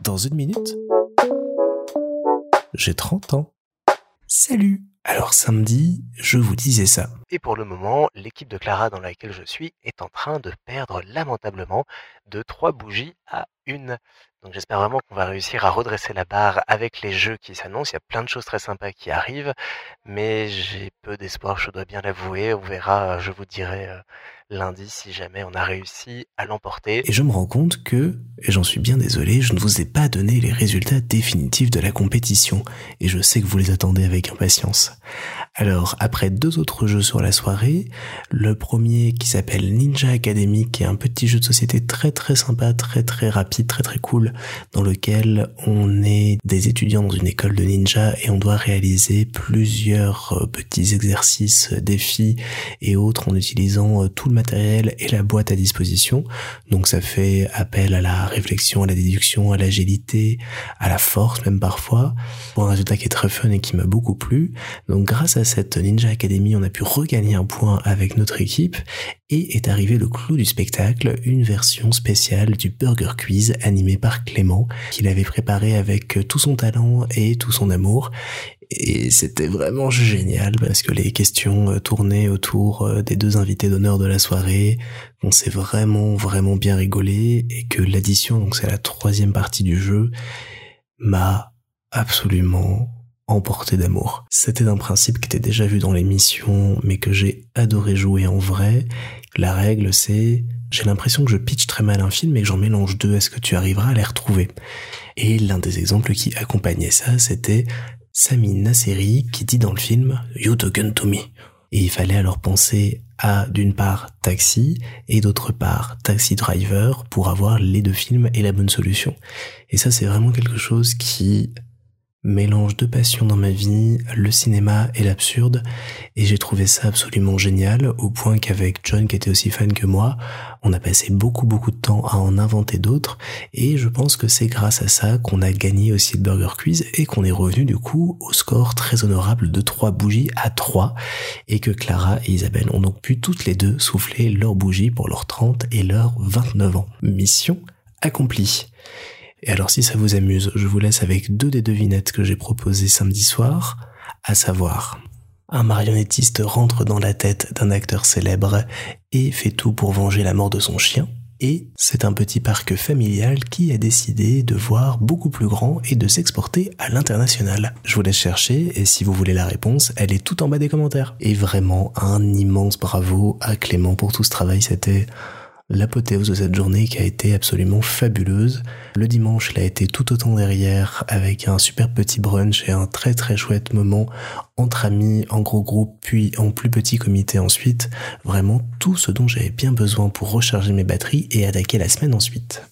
Dans une minute, j'ai 30 ans. Salut Alors samedi, je vous disais ça. Et pour le moment, l'équipe de Clara dans laquelle je suis est en train de perdre lamentablement de 3 bougies à Donc j'espère vraiment qu'on va réussir à redresser la barre avec les jeux qui s'annoncent. Il y a plein de choses très sympas qui arrivent, mais j'ai peu d'espoir, je dois bien l'avouer. On verra, je vous dirai euh, lundi si jamais on a réussi à l'emporter. Et je me rends compte que, et j'en suis bien désolé, je ne vous ai pas donné les résultats définitifs de la compétition, et je sais que vous les attendez avec impatience. Alors, après deux autres jeux sur la soirée, le premier qui s'appelle Ninja Academy, qui est un petit jeu de société très très sympa, très très rapide, très très cool, dans lequel on est des étudiants dans une école de ninja et on doit réaliser plusieurs euh, petits exercices, défis et autres en utilisant euh, tout le matériel et la boîte à disposition. Donc ça fait appel à la réflexion, à la déduction, à l'agilité, à la force même parfois, pour un résultat qui est très fun et qui m'a beaucoup plu. Donc grâce à cette Ninja Academy, on a pu regagner un point avec notre équipe et est arrivé le clou du spectacle, une version spéciale du Burger Quiz animé par Clément, qu'il avait préparé avec tout son talent et tout son amour. Et c'était vraiment génial parce que les questions euh, tournaient autour euh, des deux invités d'honneur de la soirée. On s'est vraiment, vraiment bien rigolé et que l'addition, donc c'est la troisième partie du jeu, m'a absolument emporté d'amour. C'était un principe qui était déjà vu dans l'émission, mais que j'ai adoré jouer en vrai. La règle, c'est j'ai l'impression que je pitch très mal un film et que j'en mélange deux. Est-ce que tu arriveras à les retrouver? Et l'un des exemples qui accompagnait ça, c'était Sami Nasseri qui dit dans le film You talking to me. Et il fallait alors penser à d'une part taxi et d'autre part taxi driver pour avoir les deux films et la bonne solution. Et ça c'est vraiment quelque chose qui mélange deux passions dans ma vie, le cinéma et l'absurde, et j'ai trouvé ça absolument génial, au point qu'avec John, qui était aussi fan que moi, on a passé beaucoup beaucoup de temps à en inventer d'autres, et je pense que c'est grâce à ça qu'on a gagné aussi le Burger Quiz, et qu'on est revenu du coup au score très honorable de 3 bougies à 3, et que Clara et Isabelle ont donc pu toutes les deux souffler leurs bougies pour leurs 30 et leurs 29 ans. Mission accomplie. Et alors si ça vous amuse, je vous laisse avec deux des devinettes que j'ai proposées samedi soir, à savoir un marionnettiste rentre dans la tête d'un acteur célèbre et fait tout pour venger la mort de son chien. Et c'est un petit parc familial qui a décidé de voir beaucoup plus grand et de s'exporter à l'international. Je vous laisse chercher et si vous voulez la réponse, elle est tout en bas des commentaires. Et vraiment un immense bravo à Clément pour tout ce travail, c'était l'apothéose de cette journée qui a été absolument fabuleuse. Le dimanche, il a été tout autant derrière avec un super petit brunch et un très très chouette moment entre amis, en gros groupe, puis en plus petit comité ensuite. Vraiment tout ce dont j'avais bien besoin pour recharger mes batteries et attaquer la semaine ensuite.